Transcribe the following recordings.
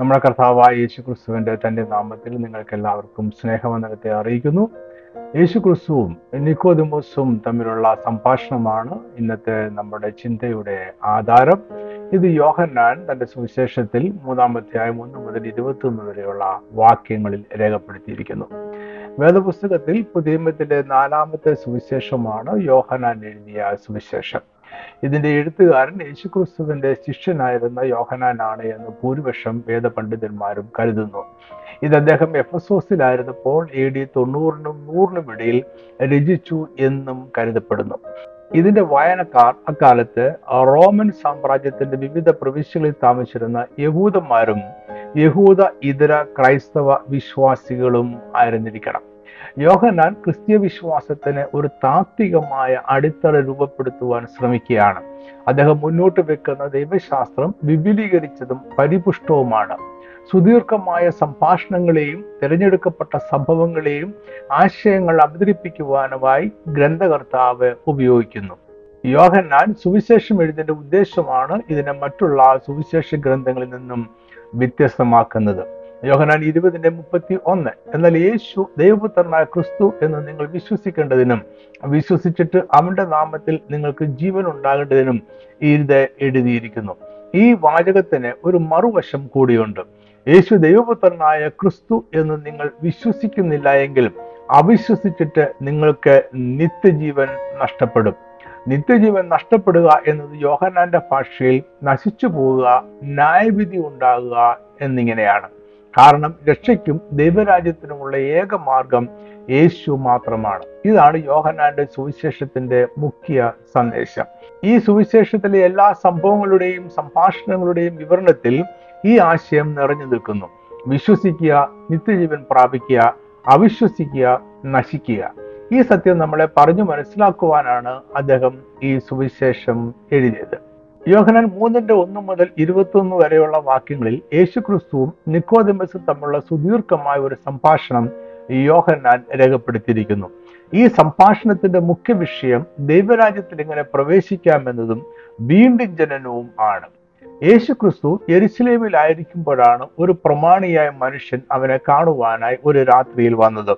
നമ്മുടെ കർത്താവായ യേശു ക്രിസ്തുവിന്റെ തന്റെ നാമത്തിൽ നിങ്ങൾക്ക് എല്ലാവർക്കും സ്നേഹവന്ദനത്തെ അറിയിക്കുന്നു. യേശു ക്രിസ്തുവും നിക്കോദിമോസും തമ്മിലുള്ള സംഭാഷണമാണ് ഇന്നത്തെ നമ്മുടെ ചിന്തയുടെ ആധാരം. ഇത് യോഹന്നാൻ തന്റെ സുവിശേഷത്തിൽ മൂന്നാമധ്യായം ഒന്ന് മുതൽ ഇരുപത്തി ഒന്ന് വരെയുള്ള വാക്യങ്ങളിൽ രേഖപ്പെടുത്തിയിരിക്കുന്നു. വേദപുസ്തകത്തിൽ പുതിയമത്തിന്റെ നാലാമത്തെ സുവിശേഷമാണ് യോഹനാൻ എഴുതിയ സുവിശേഷം. ഇതിന്റെ എഴുത്തുകാരൻ യേശുക്രിസ്തുവിന്റെ ശിഷ്യനായിരുന്ന യോഹനാനാണ് എന്ന് ഭൂരിപക്ഷം വേദപണ്ഡിതന്മാരും കരുതുന്നു. ഇത് അദ്ദേഹം എഫസോസിലായിരുന്നപ്പോൾ എ ഡി തൊണ്ണൂറിനും നൂറിനും ഇടയിൽ രചിച്ചു എന്നും കരുതപ്പെടുന്നു. ഇതിന്റെ വായനക്കാർ അക്കാലത്ത് റോമൻ സാമ്രാജ്യത്തിന്റെ വിവിധ പ്രവിശ്യകളിൽ താമസിച്ചിരുന്ന യഹൂദന്മാരും യഹൂദ ഇതര ക്രൈസ്തവ വിശ്വാസികളും ആയിരുന്നിരിക്കണം. യോഹന്നാൻ ക്രിസ്തീയ വിശ്വാസത്തിന് ഒരു താത്വികമായ അടിത്തറ രൂപപ്പെടുത്തുവാൻ ശ്രമിക്കുകയാണ്. അദ്ദേഹം മുന്നോട്ട് വെക്കുന്ന ദൈവശാസ്ത്രം വിപുലീകരിച്ചതും പരിപുഷ്ടവുമാണ്. സുദീർഘമായ സംഭാഷണങ്ങളെയും തിരഞ്ഞെടുക്കപ്പെട്ട സംഭവങ്ങളെയും ആശയങ്ങൾ അവതരിപ്പിക്കുവാനുമായി ഗ്രന്ഥകർത്താവ് ഉപയോഗിക്കുന്നു. യോഹന്നാൻ സുവിശേഷം എഴുതിന്റെ ഉദ്ദേശമാണ് ഇതിനെ മറ്റുള്ള സുവിശേഷ ഗ്രന്ഥങ്ങളിൽ നിന്നും വ്യത്യസ്തമാക്കുന്നത്. യോഹനാൻ ഇരുപതിന്റെ മുപ്പത്തി ഒന്ന് എന്നാൽ യേശു ദൈവപുത്രനായ ക്രിസ്തു എന്ന് നിങ്ങൾ വിശ്വസിക്കേണ്ടതിനും വിശ്വസിച്ചിട്ട് അവന്റെ നാമത്തിൽ നിങ്ങൾക്ക് ജീവൻ ഉണ്ടാകേണ്ടതിനും ഇത് എഴുതിയിരിക്കുന്നു. ഈ വാചകത്തിന് ഒരു മറുവശം കൂടിയുണ്ട്. യേശു ദൈവപുത്രനായ ക്രിസ്തു എന്ന് നിങ്ങൾ വിശ്വസിക്കുന്നില്ല എങ്കിൽ അവിശ്വസിച്ചിട്ട് നിങ്ങൾക്ക് നിത്യജീവൻ നഷ്ടപ്പെടും. നിത്യജീവൻ നഷ്ടപ്പെടുക എന്നത് യോഹനാന്റെ ഭാഷയിൽ നശിച്ചു പോവുക ന്യായവിധി ഉണ്ടാകുക എന്നിങ്ങനെയാണ്. കാരണം രക്ഷയ്ക്കും ദൈവരാജ്യത്തിനുമുള്ള ഏക മാർഗം യേശു മാത്രമാണ്. ഇതാണ് യോഹനാന്റെ സുവിശേഷത്തിന്റെ മുഖ്യ സന്ദേശം. ഈ സുവിശേഷത്തിലെ എല്ലാ സംഭവങ്ങളുടെയും സംഭാഷണങ്ങളുടെയും വിവരണത്തിൽ ഈ ആശയം നിറഞ്ഞു നിൽക്കുന്നു. വിശ്വസിക്കുക നിത്യജീവൻ പ്രാപിക്കുക അവിശ്വസിക്കുക നശിക്കുക. ഈ സത്യം നമ്മളെ പറഞ്ഞു മനസ്സിലാക്കുവാനാണ് അദ്ദേഹം ഈ സുവിശേഷം എഴുതിയത്. യോഹനാൻ മൂന്നിന്റെ ഒന്ന് മുതൽ ഇരുപത്തൊന്ന് വരെയുള്ള വാക്യങ്ങളിൽ യേശുക്രിസ്തുവും നിക്കോദമസും തമ്മിലുള്ള സുദീർഘമായ ഒരു സംഭാഷണം യോഹന്നാൻ രേഖപ്പെടുത്തിയിരിക്കുന്നു. ഈ സംഭാഷണത്തിന്റെ മുഖ്യ വിഷയം ദൈവരാജ്യത്തിൽ എങ്ങനെ പ്രവേശിക്കാമെന്നതും വീണ്ടും ജനനവും ആണ്. യേശുക്രിസ്തു യെരുസലേമിലായിരിക്കുമ്പോഴാണ് ഒരു പ്രമാണിയായ മനുഷ്യൻ അവനെ കാണുവാനായി ഒരു രാത്രിയിൽ വന്നത്.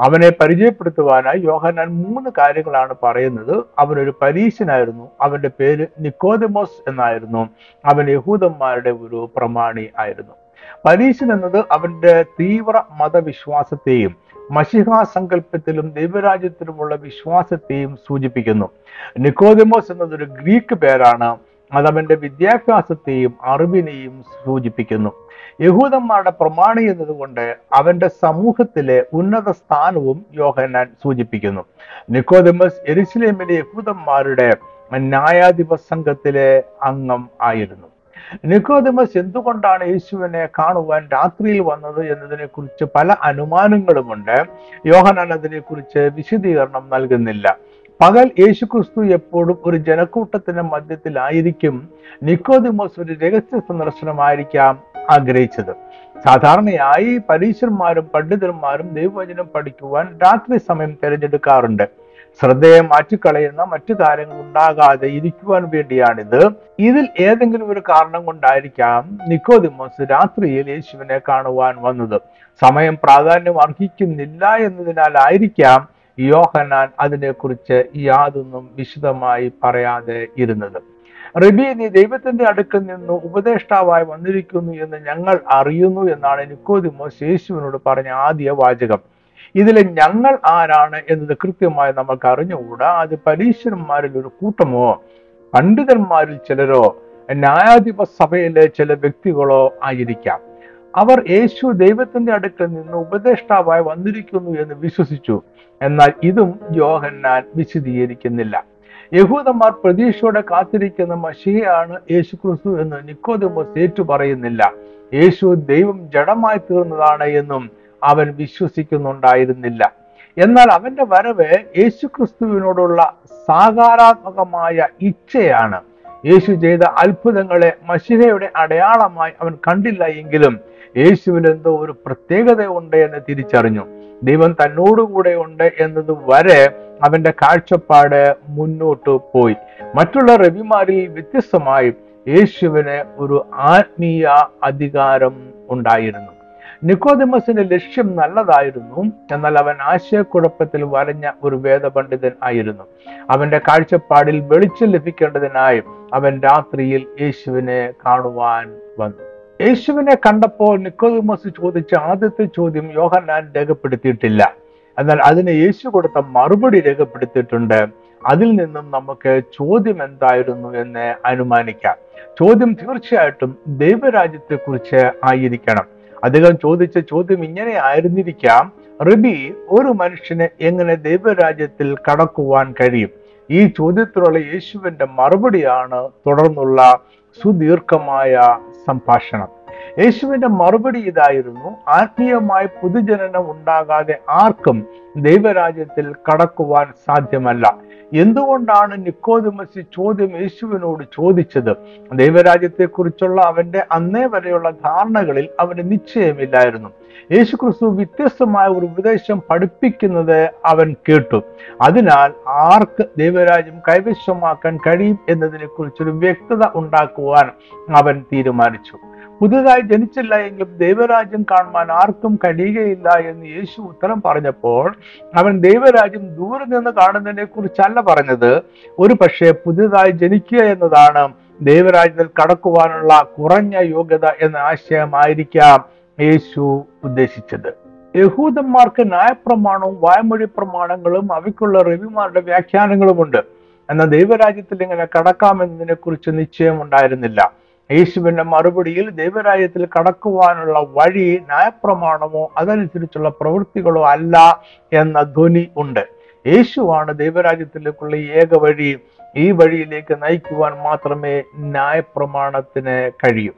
അവനെ പരിചയപ്പെടുത്തുവാനായി യോഹനാൻ മൂന്ന് കാര്യങ്ങളാണ് പറയുന്നത്. അവനൊരു പരീശനായിരുന്നു. അവന്റെ പേര് നിക്കോദമോസ് എന്നായിരുന്നു. അവൻ യഹൂദന്മാരുടെ ഒരു പ്രമാണി ആയിരുന്നു. പരീശൻ എന്നത് അവന്റെ തീവ്ര മതവിശ്വാസത്തെയും മഷിഹാ സങ്കല്പത്തിലും ദൈവരാജ്യത്തിലുമുള്ള വിശ്വാസത്തെയും സൂചിപ്പിക്കുന്നു. നിക്കോദമോസ് എന്നതൊരു ഗ്രീക്ക് പേരാണ്. അത് അവന്റെ വിദ്യാഭ്യാസത്തെയും അറിവിനെയും സൂചിപ്പിക്കുന്നു. യഹൂദന്മാരുടെ പ്രമാണി എന്നതുകൊണ്ട് അവന്റെ സമൂഹത്തിലെ ഉന്നത സ്ഥാനവും യോഹന്നാൻ സൂചിപ്പിക്കുന്നു. നിക്കോദമസ് എരുസലേമിലെ യഹൂദന്മാരുടെ ന്യായാധിപ സംഘത്തിലെ അംഗം ആയിരുന്നു. നിക്കോദമസ് എന്തുകൊണ്ടാണ് യേശുവിനെ കാണുവാൻ രാത്രിയിൽ വന്നത് എന്നതിനെ കുറിച്ച് പല അനുമാനങ്ങളുമുണ്ട്. യോഹനാൻ അതിനെക്കുറിച്ച് വിശദീകരണം നൽകുന്നില്ല. പകൽ യേശുക്രിസ്തു എപ്പോഴും ഒരു ജനക്കൂട്ടത്തിന്റെ മധ്യത്തിലായിരിക്കും നിക്കോദിമോസ് ഒരു രഹസ്യ സന്ദർശനമായിരിക്കാം ആഗ്രഹിച്ചത്. സാധാരണയായി പരീശന്മാരും പണ്ഡിതന്മാരും ദൈവവചനം പഠിക്കുവാൻ രാത്രി സമയം തിരഞ്ഞെടുക്കാറുണ്ട്. ശ്രദ്ധയെ മാറ്റിക്കളയുന്ന മറ്റു കാര്യങ്ങൾ ഉണ്ടാകാതെ ഇരിക്കുവാൻ വേണ്ടിയാണിത്. ഇതിൽ ഏതെങ്കിലും ഒരു കാരണം കൊണ്ടായിരിക്കാം നിക്കോദിമോസ് രാത്രിയിൽ യേശുവിനെ കാണുവാൻ വന്നത്. സമയം പ്രാധാന്യം അർഹിക്കുന്നില്ല എന്നതിനാലായിരിക്കാം യോഹനാൻ അതിനെക്കുറിച്ച് യാതൊന്നും വിശദമായി പറയാതെ ഇരുന്നത്. റബി നീ ദൈവത്തിന്റെ അടുക്കൽ നിന്ന് ഉപദേഷ്ടാവായി വന്നിരിക്കുന്നു എന്ന് ഞങ്ങൾ അറിയുന്നു എന്നാണ് നിക്കോദിമോസ് യേശുവിനോട് പറഞ്ഞ ആദ്യ വാചകം. ഇതിലെ ഞങ്ങൾ ആരാണ് എന്നത് കൃത്യമായി നമുക്ക് അറിഞ്ഞുകൂടാ. അത് പരീശ്വരന്മാരിൽ ഒരു കൂട്ടമോ? പണ്ഡിതന്മാരിൽ ചിലരോ? ന്യായാധിപ സഭയിലെ ചില വ്യക്തികളോ ആയിരിക്കാം. അവർ യേശു ദൈവത്തിന്റെ അടുക്കൽ നിന്ന് ഉപദേഷ്ടാവായി വന്നിരിക്കുന്നു എന്ന് വിശ്വസിച്ചു. എന്നാൽ ഇതും യോഹന്നാൻ വിശദീകരിക്കുന്നില്ല. യഹൂദന്മാർ പ്രതീക്ഷയോടെ കാത്തിരിക്കുന്ന മഷിയാണ് യേശു ക്രിസ്തു എന്ന് നിക്കോദമോസ് ഏറ്റു പറയുന്നില്ല യേശു ദൈവം ജഡമായി തീർന്നതാണ് എന്നും അവൻ വിശ്വസിക്കുന്നുണ്ടായിരുന്നില്ല. എന്നാൽ അവന്റെ വരവ് യേശു ക്രിസ്തുവിനോടുള്ള സാകാരാത്മകമായ ഇച്ഛയാണ്. യേശു ചെയ്ത അത്ഭുതങ്ങളെ മഷിഹയുടെ അടയാളമായി അവൻ കണ്ടില്ല എങ്കിലും യേശുവിൽ എന്തോ ഒരു പ്രത്യേകത ഉണ്ട് എന്ന് തിരിച്ചറിഞ്ഞു. ദൈവം തന്നോടുകൂടെ ഉണ്ട് എന്നത് വരെ അവന്റെ കാഴ്ചപ്പാട് മുന്നോട്ട് പോയി. മറ്റുള്ള രവിമാരിൽ വ്യത്യസ്തമായി യേശുവിന് ഒരു ആത്മീയ അധികാരം ഉണ്ടായിരുന്നു. നിക്കോദിമസിന്റെ ലക്ഷ്യം നല്ലതായിരുന്നു. എന്നാൽ അവൻ ആശയക്കുഴപ്പത്തിൽ വരഞ്ഞ ഒരു വേദപണ്ഡിതൻ ആയിരുന്നു. അവന്റെ കാഴ്ചപ്പാടിൽ വെളിച്ചം ലഭിക്കേണ്ടതിനായി അവൻ രാത്രിയിൽ യേശുവിനെ കാണുവാൻ വന്നു. യേശുവിനെ കണ്ടപ്പോൾ നിക്കോദിമസ് ചോദിച്ച ആദ്യത്തെ ചോദ്യം യോഹന്നാൻ രേഖപ്പെടുത്തിയിട്ടില്ല. എന്നാൽ അതിന് യേശു കൊടുത്ത മറുപടി രേഖപ്പെടുത്തിയിട്ടുണ്ട്. അതിൽ നിന്നും നമുക്ക് ചോദ്യം എന്തായിരുന്നു എന്ന് അനുമാനിക്കാം. ചോദ്യം തീർച്ചയായിട്ടും ദൈവരാജ്യത്തെക്കുറിച്ച് ആയിരിക്കണം. അദ്ദേഹം ചോദിച്ച ചോദ്യം ഇങ്ങനെ ആയിരുന്നിരിക്കാം റിബി ഒരു മനുഷ്യന് എങ്ങനെ ദൈവരാജ്യത്തിൽ കടക്കുവാൻ കഴിയും? ഈ ചോദ്യത്തിലുള്ള യേശുവിന്റെ മറുപടിയാണ് തുടർന്നുള്ള സുദീർഘമായ സംഭാഷണം. യേശുവിന്റെ മറുപടി ഇതായിരുന്നു ആത്മീയമായ പുതുജനനം ഉണ്ടാകാതെ ആർക്കും ദൈവരാജ്യത്തിൽ കടക്കുവാൻ സാധ്യമല്ല. എന്തുകൊണ്ടാണ് നിക്കോതിമസി ചോദ്യം യേശുവിനോട് ചോദിച്ചത്? ദൈവരാജ്യത്തെക്കുറിച്ചുള്ള അവന്റെ അന്നേ വരെയുള്ള ധാരണകളിൽ അവന് നിശ്ചയമില്ലായിരുന്നു. യേശു ക്രിസ്തു വ്യത്യസ്തമായ ഒരു ഉപദേശം പഠിപ്പിക്കുന്നത് അവൻ കേട്ടു. അതിനാൽ ആർക്ക് ദൈവരാജ്യം കൈവശമാക്കാൻ കഴിയും എന്നതിനെ കുറിച്ചൊരു വ്യക്തത ഉണ്ടാക്കുവാൻ അവൻ തീരുമാനിച്ചു. പുതുതായി ജനിച്ചില്ല എങ്കിലും ദൈവരാജ്യം കാണുവാൻ ആർക്കും കഴിയുകയില്ല എന്ന് യേശു ഉത്തരം പറഞ്ഞപ്പോൾ അവൻ ദൈവരാജ്യം ദൂരെ നിന്ന് കാണുന്നതിനെ കുറിച്ചല്ല പറഞ്ഞത്. ഒരു പക്ഷേ പുതുതായി ജനിക്കുക എന്നതാണ് ദൈവരാജ്യത്തിൽ കടക്കുവാനുള്ള കുറഞ്ഞ യോഗ്യത എന്ന ആശയമായിരിക്കാം യേശു ഉദ്ദേശിച്ചത്. യഹൂദന്മാർക്ക് ന്യായപ്രമാണവും വായ്മൊഴി പ്രമാണങ്ങളും അവയ്ക്കുള്ള റവിമാരുടെ വ്യാഖ്യാനങ്ങളുമുണ്ട്. എന്നാൽ ദൈവരാജ്യത്തിൽ ഇങ്ങനെ കടക്കാമെന്നതിനെ കുറിച്ച് നിശ്ചയം ഉണ്ടായിരുന്നില്ല യേശുവിന്റെ മറുപടിയിൽ ദൈവരാജ്യത്തിൽ കടക്കുവാനുള്ള വഴി ന്യായപ്രമാണമോ അതനുസരിച്ചുള്ള പ്രവൃത്തികളോ അല്ല എന്ന ധ്വനി ഉണ്ട്. യേശുവാണ് ദൈവരാജ്യത്തിലേക്കുള്ള ഏക വഴി. ഈ വഴിയിലേക്ക് നയിക്കുവാൻ മാത്രമേ ന്യായപ്രമാണത്തിന് കഴിയൂ.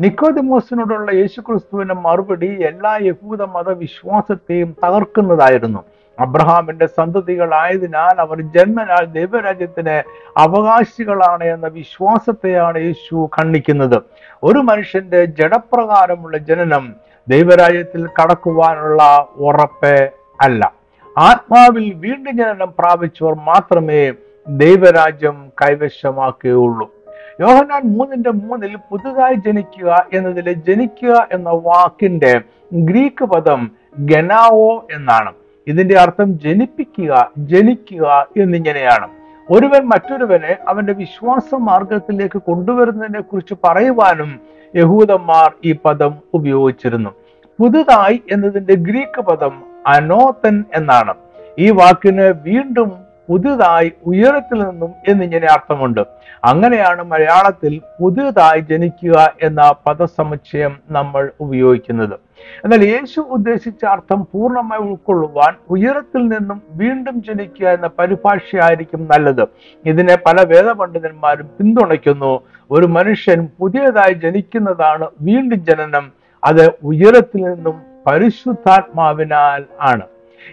നിക്കോദിമോസിനോടുള്ള യേശുക്രിസ്തുവിന്റെ മറുപടി എല്ലാ യഹൂദ മതവിശ്വാസത്തെയും തകർക്കുന്നതായിരുന്നു. അബ്രഹാമിന്റെ സന്തതികളായതിനാൽ അവർ ജന്മനാൽ ദൈവരാജ്യത്തിന് അവകാശികളാണ് എന്ന വിശ്വാസത്തെയാണ് യേശു ഖണ്ഡിക്കുന്നത്. ഒരു മനുഷ്യന്റെ ജഡപ്രകാരമുള്ള ജനനം ദൈവരാജ്യത്തിൽ കടക്കുവാനുള്ള ഉറപ്പ് അല്ല. ആത്മാവിൽ വീണ്ടും ജനനം പ്രാപിച്ചവർ മാത്രമേ ദൈവരാജ്യം കൈവശമാക്കുകയുള്ളൂ. യോഹനാൻ മൂന്നിന്റെ മൂന്നിൽ പുതുതായി ജനിക്കുക എന്നതിലെ ജനിക്കുക എന്ന വാക്കിന്റെ ഗ്രീക്ക് പദം ഗനാവോ എന്നാണ്. ഇതിന്റെ അർത്ഥം ജനിപ്പിക്കുക ജനിക്കുക എന്നിങ്ങനെയാണ്. ഒരുവൻ മറ്റൊരുവനെ അവന്റെ വിശ്വാസ മാർഗത്തിലേക്ക് കൊണ്ടുവരുന്നതിനെ കുറിച്ച് പറയുവാനും യഹൂദന്മാർ ഈ പദം ഉപയോഗിച്ചിരുന്നു. പുതുതായി എന്നതിന്റെ ഗ്രീക്ക് പദം അനോത്തൻ എന്നാണ്. ഈ വാക്കിന് വീണ്ടും പുതുതായി ഉയരത്തിൽ നിന്നും എന്നിങ്ങനെ അർത്ഥമുണ്ട്. അങ്ങനെയാണ് മലയാളത്തിൽ പുതുതായി ജനിക്കുക എന്ന പദസമുച്ചയം നമ്മൾ ഉപയോഗിക്കുന്നത്. എന്നാൽ യേശു ഉദ്ദേശിച്ച അർത്ഥം പൂർണമായി ഉൾക്കൊള്ളുവാൻ ഉയരത്തിൽ നിന്നും വീണ്ടും ജനിക്കുക എന്ന പരിഭാഷയായിരിക്കും നല്ലത്. ഇതിനെ പല വേദപണ്ഡിതന്മാരും പിന്തുണയ്ക്കുന്നു. ഒരു മനുഷ്യൻ പുതിയതായി ജനിക്കുന്നതാണ് വീണ്ടും ജനനം. അത് ഉയരത്തിൽ നിന്നും പരിശുദ്ധാത്മാവിനാൽ ആണ്.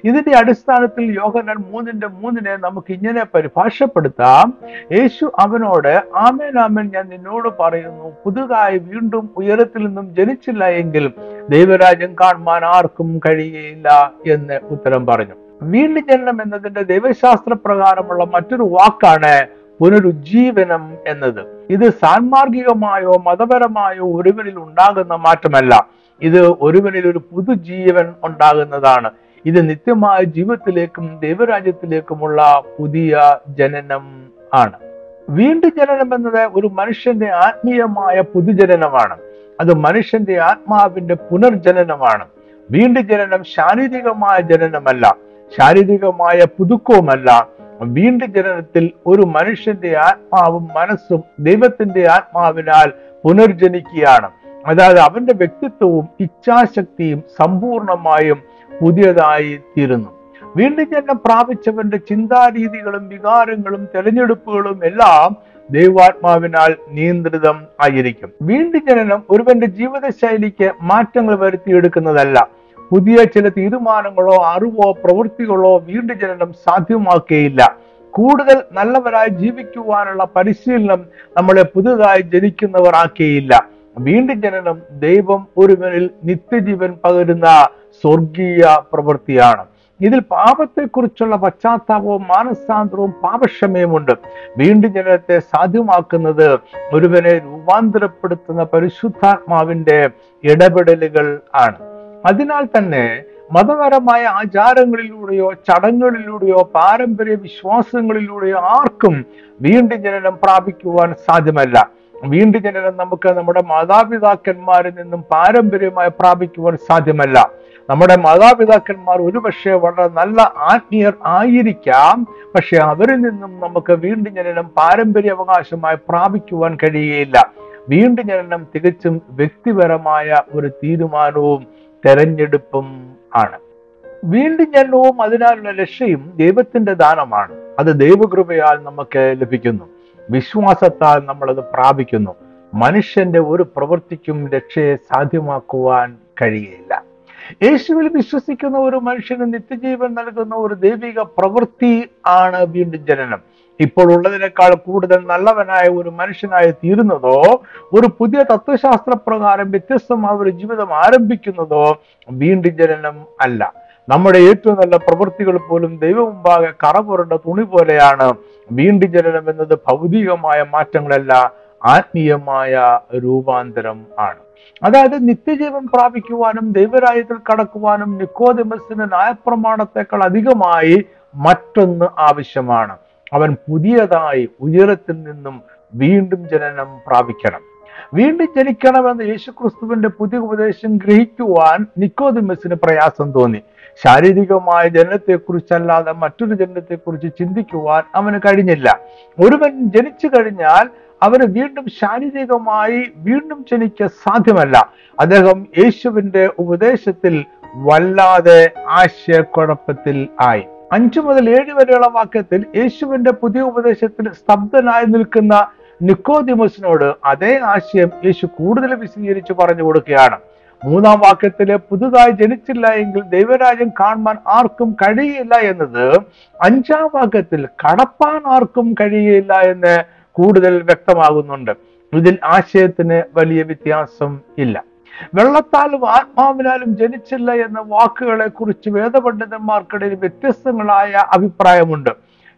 ഇതിന്റെ അടിസ്ഥാനത്തിൽ യോഹനൻ മൂന്നിന്റെ മൂന്നിനെ നമുക്ക് ഇങ്ങനെ പരിഭാഷപ്പെടുത്താം. യേശു അവനോട് ആമേൻ ആമേൻ ഞാൻ നിന്നോട് പറയുന്നു. പുതുതായി വീണ്ടും ഉയരത്തിൽ നിന്നും ജനിച്ചില്ല എങ്കിൽ ദൈവരാജ്യം കാണുവാൻ ആർക്കും കഴിയുകയില്ല എന്ന് ഉത്തരം പറഞ്ഞു. വീണ്ടും ജനനം എന്നതിന്റെ ദൈവശാസ്ത്ര പ്രകാരമുള്ള മറ്റൊരു വാക്കാണ് പുനരുജ്ജീവനം എന്നത്. ഇത് സാൻമാർഗികമായോ മതപരമായോ ഒരുവനിൽ ഉണ്ടാകുന്ന മാറ്റമല്ല. ഇത് ഒരുവനിൽ ഒരു പുതുജീവൻ ഉണ്ടാകുന്നതാണ്. ഇത് നിത്യമായ ജീവിതത്തിലേക്കും ദൈവരാജ്യത്തിലേക്കുമുള്ള പുതിയ ജനനം ആണ്. വീണ്ടും ജനനം എന്നത് ഒരു മനുഷ്യന്റെ ആത്മീയമായ പുതുജനനമാണ്. അത് മനുഷ്യന്റെ ആത്മാവിന്റെ പുനർജനനമാണ്. വീണ്ടും ജനനം ശാരീരികമായ ജനനമല്ല ശാരീരികമായ പുതുക്കവുമല്ല. വീണ്ടും ജനനത്തിൽ ഒരു മനുഷ്യന്റെ ആത്മാവും മനസ്സും ദൈവത്തിന്റെ ആത്മാവിനാൽ പുനർജനിക്കുകയാണ്. അതായത് അവന്റെ വ്യക്തിത്വവും ഇച്ഛാശക്തിയും സമ്പൂർണമായും പുതിയതായി തീരുന്നു വീണ്ടും ജന്മം പ്രാപിച്ചവന്റെ ചിന്താരീതികളും വികാരങ്ങളും തെരഞ്ഞെടുപ്പുകളും എല്ലാം ദൈവാത്മാവിനാൽ നിയന്ത്രിതം ആയിരിക്കും. വീണ്ടും ജനനം ഒരുവന്റെ ജീവിതശൈലിക്ക് മാറ്റങ്ങൾ വരുത്തിയെടുക്കുന്നതല്ല. പുതിയ ചില തീരുമാനങ്ങളോ അറിവോ പ്രവൃത്തികളോ വീണ്ടും ജനനം സാധ്യമാക്കുകയില്ല കൂടുതൽ നല്ലവരായി ജീവിക്കുവാനുള്ള പരിശീലനം നമ്മളെ പുതുതായി ജനിക്കുന്നവർ ആക്കിയില്ല. വീണ്ടും ജനനം ദൈവം ഒരുവനിൽ നിത്യജീവൻ പകരുന്ന സ്വർഗീയ പ്രവൃത്തിയാണ്. ഇതിൽ പാപത്തെക്കുറിച്ചുള്ള പശ്ചാത്താപവും മാനസാന്തരവും പാപക്ഷമയുമുണ്ട്. വീണ്ടും ജനനത്തെ സാധ്യമാക്കുന്നത് ഒരുവനെ രൂപാന്തരപ്പെടുത്തുന്ന പരിശുദ്ധാത്മാവിന്റെ ഇടപെടലുകൾ ആണ്. അതിനാൽ തന്നെ മതപരമായ ആചാരങ്ങളിലൂടെയോ ചടങ്ങുകളിലൂടെയോ പാരമ്പര്യ വിശ്വാസങ്ങളിലൂടെയോ ആർക്കും വീണ്ടും ജനനം പ്രാപിക്കുവാൻ സാധ്യമല്ല. വീണ്ടും ജനനം നമുക്ക് നമ്മുടെ മാതാപിതാക്കന്മാരിൽ നിന്നും പാരമ്പര്യമായി പ്രാപിക്കുവാൻ സാധ്യമല്ല. നമ്മുടെ മാതാപിതാക്കന്മാർ ഒരുപക്ഷെ വളരെ നല്ല ആത്മീയർ ആയിരിക്കാം. പക്ഷെ അവരിൽ നിന്നും നമുക്ക് വീണ്ടും ജനനം പാരമ്പര്യ അവകാശമായി പ്രാപിക്കുവാൻ കഴിയുകയില്ല. വീണ്ടും തികച്ചും വ്യക്തിപരമായ ഒരു തീരുമാനവും തെരഞ്ഞെടുപ്പും ആണ്. വീണ്ടും ജനനവും അതിനാലുള്ള രക്ഷയും ദൈവത്തിന്റെ ദാനമാണ്. അത് ദൈവകൃപയാൽ നമുക്ക് ലഭിക്കുന്നു. വിശ്വാസത്താൽ നമ്മൾ അത് പ്രാപിക്കുന്നു. മനുഷ്യന്റെ ഒരു പ്രവൃത്തിക്കും രക്ഷയെ സാധ്യമാക്കുവാൻ കഴിയില്ല യേശുവിൽ വിശ്വസിക്കുന്ന ഒരു മനുഷ്യന് നിത്യജീവൻ നൽകുന്ന ഒരു ദൈവിക പ്രവൃത്തി ആണ് വീണ്ടും ജനനം. ഇപ്പോൾ ഉള്ളതിനേക്കാൾ കൂടുതൽ നല്ലവനായ ഒരു മനുഷ്യനായി തീരുന്നതോ ഒരു പുതിയ തത്വശാസ്ത്ര പ്രകാരം വ്യത്യസ്തമായ ഒരു ജീവിതം ആരംഭിക്കുന്നതോ വീണ്ടും ജനനം അല്ല. നമ്മുടെ ഏറ്റവും നല്ല പ്രവൃത്തികൾ പോലും ദൈവം മുമ്പാകെ കറപുരണ്ട തുണി പോലെയാണ് വീണ്ടും ജനനം എന്നത് ഭൗതികമായ മാറ്റങ്ങളല്ല ആത്മീയമായ രൂപാന്തരം ആണ്. അതായത് നിത്യജീവൻ പ്രാപിക്കുവാനും ദൈവരാജ്യത്തിൽ കടക്കുവാനും നിക്കോദിമസിന് ന്യായപ്രമാണത്തെക്കാൾ അധികമായി മറ്റൊന്ന് ആവശ്യമാണ്. അവൻ പുതിയതായി ഉയരത്തിൽ നിന്നും വീണ്ടും ജനനം പ്രാപിക്കണം. വീണ്ടും ജനിക്കണമെന്ന് യേശുക്രിസ്തുവിന്റെ പുതിയ ഉപദേശം ഗ്രഹിക്കുവാൻ നിക്കോദിമസിന് പ്രയാസം തോന്നി. ശാരീരികമായ ജനനത്തെക്കുറിച്ചല്ലാതെ മറ്റൊരു ജനനത്തെക്കുറിച്ച് ചിന്തിക്കുവാൻ അവന് കഴിഞ്ഞില്ല. ഒരുവൻ ജനിച്ചു കഴിഞ്ഞാൽ അവന് വീണ്ടും ശാരീരികമായി വീണ്ടും ജനിക്ക സാധ്യമല്ല. അദ്ദേഹം യേശുവിന്റെ ഉപദേശത്തിൽ വല്ലാതെ ആശയക്കുഴപ്പത്തിൽ ആയി. അഞ്ചു മുതൽ ഏഴ് വരെയുള്ള വാക്യത്തിൽ യേശുവിന്റെ പുതിയ ഉപദേശത്തിൽ സ്തബ്ധനായി നിൽക്കുന്ന നിക്കോദിമസിനോട് അതേ ആശയം യേശു കൂടുതൽ വിശദീകരിച്ച് പറഞ്ഞു കൊടുക്കുകയാണ്. മൂന്നാം വാക്യത്തിൽ പുതുതായി ജനിച്ചില്ല എങ്കിൽ ദൈവരാജ്യം കാണുവാൻ ആർക്കും കഴിയില്ല എന്നത് അഞ്ചാം വാക്യത്തിൽ കടപ്പാൻ ആർക്കും കഴിയില്ല എന്ന് കൂടുതൽ വ്യക്തമാകുന്നുണ്ട്. ഇതിൽ ആശയത്തിന് വലിയ വ്യത്യാസം ഇല്ല. വെള്ളത്താലും ആത്മാവിനാലും ജനിച്ചില്ല എന്ന വാക്കുകളെ കുറിച്ച് വേദപണ്ഡിതന്മാർക്കിടയിൽ വ്യത്യസ്തങ്ങളായ അഭിപ്രായമുണ്ട്.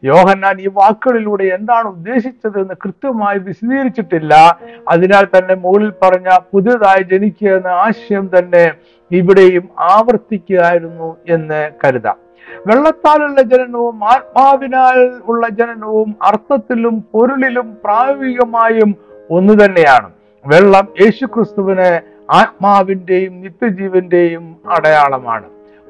യോഹന്നാൻ ഈ വാക്കുകളിലൂടെ എന്താണ് ഉദ്ദേശിച്ചത് എന്ന് കൃത്യമായി വിശദീകരിച്ചിട്ടില്ല. അതിനാൽ തന്നെ മുകളിൽ പറഞ്ഞ പുതിയതായി ജനിക്കുക എന്ന ആശയം തന്നെ ഇവിടെയും ആവർത്തിക്കുകയായിരുന്നു എന്ന് കരുതാം. വെള്ളത്താലുള്ള ജനനവും ആത്മാവിനാൽ ഉള്ള ജനനവും അർത്ഥത്തിലും പൊരുളിലും പ്രായോഗികമായും ഒന്നു തന്നെയാണ്. വെള്ളം യേശുക്രിസ്തുവിനെ ആത്മാവിന്റെയും നിത്യജീവന്റെയും അടയാളമാണ്.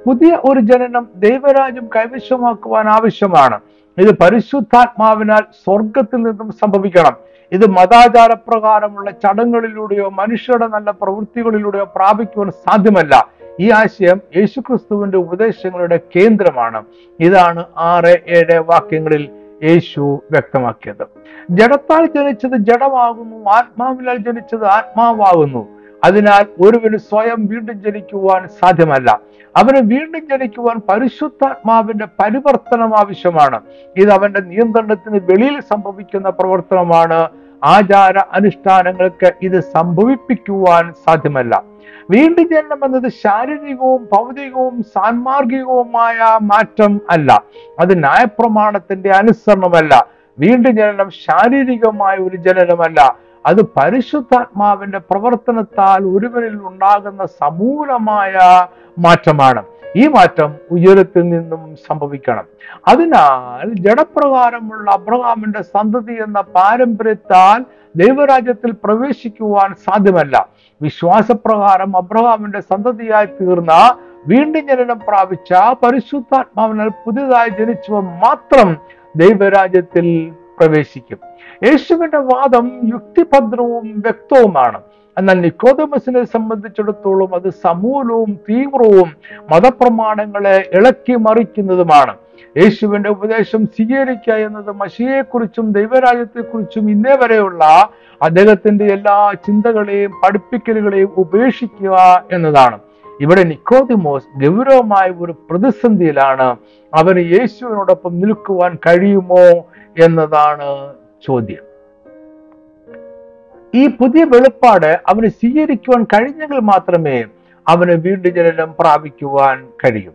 പുതിയ ഒരു ജനനം ദൈവരാജ്യം കൈവശമാക്കുവാൻ ആവശ്യമാണ്. ഇത് പരിശുദ്ധാത്മാവിനാൽ സ്വർഗത്തിൽ നിന്നും സംഭവിക്കണം. ഇത് മതാചാരപ്രകാരമുള്ള ചടങ്ങുകളിലൂടെയോ മനുഷ്യരുടെ നല്ല പ്രവൃത്തികളിലൂടെയോ പ്രാപിക്കുവാൻ സാധ്യമല്ല. ഈ ആശയം യേശുക്രിസ്തുവിന്റെ ഉപദേശങ്ങളുടെ കേന്ദ്രമാണ്. ഇതാണ് ആറ് ഏഴ് വാക്യങ്ങളിൽ യേശു വ്യക്തമാക്കിയത്. ജഡത്താൽ ജനിച്ചത് ജഡമാകുന്നു ആത്മാവിനാൽ ജനിച്ചത് ആത്മാവാകുന്നു. അതിനാൽ ഒരുവന് സ്വയം വീണ്ടും ജനിക്കുവാൻ സാധ്യമല്ല. അവന് വീണ്ടും ജനിക്കുവാൻ പരിശുദ്ധാത്മാവിന്റെ പരിവർത്തനം ആവശ്യമാണ്. ഇത് അവന്റെ നിയന്ത്രണത്തിന് വെളിയിൽ സംഭവിക്കുന്ന പ്രവർത്തനമാണ്. ആചാര അനുഷ്ഠാനങ്ങൾക്ക് ഇത് സംഭവിപ്പിക്കുവാൻ സാധ്യമല്ല. വീണ്ടും ജനനം എന്നത് ശാരീരികവും ഭൗതികവും സാൻമാർഗികവുമായ മാറ്റം അല്ല. അത് ന്യായപ്രമാണത്തിന്റെ അനുസരണമല്ല വീണ്ടും ജനനം ശാരീരികമായ ഒരു ജനനമല്ല. അത് പരിശുദ്ധാത്മാവിന്റെ പ്രവർത്തനത്താൽ ഒരുവനിൽ ഉണ്ടാകുന്ന സമൂലമായ മാറ്റമാണ്. ഈ മാറ്റം ഉയരത്തിൽ നിന്നും സംഭവിക്കണം. അതിനാൽ ജഡപ്രകാരമുള്ള അബ്രഹാമിന്റെ സന്തതി എന്ന പാരമ്പര്യത്താൽ ദൈവരാജ്യത്തിൽ പ്രവേശിക്കുവാൻ സാധ്യമല്ല. വിശ്വാസപ്രകാരം അബ്രഹാമിന്റെ സന്തതിയായി തീർന്ന വീണ്ടും ജനനം പ്രാപിച്ച പരിശുദ്ധാത്മാവിനാൽ പുതിയതായി ജനിച്ചവർ മാത്രം ദൈവരാജ്യത്തിൽ പ്രവേശിക്കും. യേശുവിന്റെ വാദം യുക്തിഭദ്രവും വ്യക്തവുമാണ്. എന്നാൽ നിക്കോദമസിനെ സംബന്ധിച്ചിടത്തോളം അത് സമൂലവും തീവ്രവും മതപ്രമാണങ്ങളെ ഇളക്കി മറിക്കുന്നതുമാണ്. യേശുവിന്റെ ഉപദേശം സ്വീകരിക്കുക എന്നത് മഷിയെക്കുറിച്ചും ദൈവരാജ്യത്തെക്കുറിച്ചും ഇന്നേ വരെയുള്ള അദ്ദേഹത്തിന്റെ എല്ലാ ചിന്തകളെയും പഠിപ്പിക്കലുകളെയും ഉപേക്ഷിക്കുക എന്നതാണ്. ഇവിടെ നിക്കോതിമോസ് ഗൗരവമായ ഒരു പ്രതിസന്ധിയിലാണ്. അവന് യേശുവിനോടൊപ്പം നിൽക്കുവാൻ കഴിയുമോ എന്നതാണ് ചോദ്യം. ഈ പുതിയ വെളിപ്പാട് അവന് സ്വീകരിക്കുവാൻ കഴിഞ്ഞെങ്കിൽ മാത്രമേ അവന് വീണ്ടും ജനനം പ്രാപിക്കുവാൻ കഴിയും.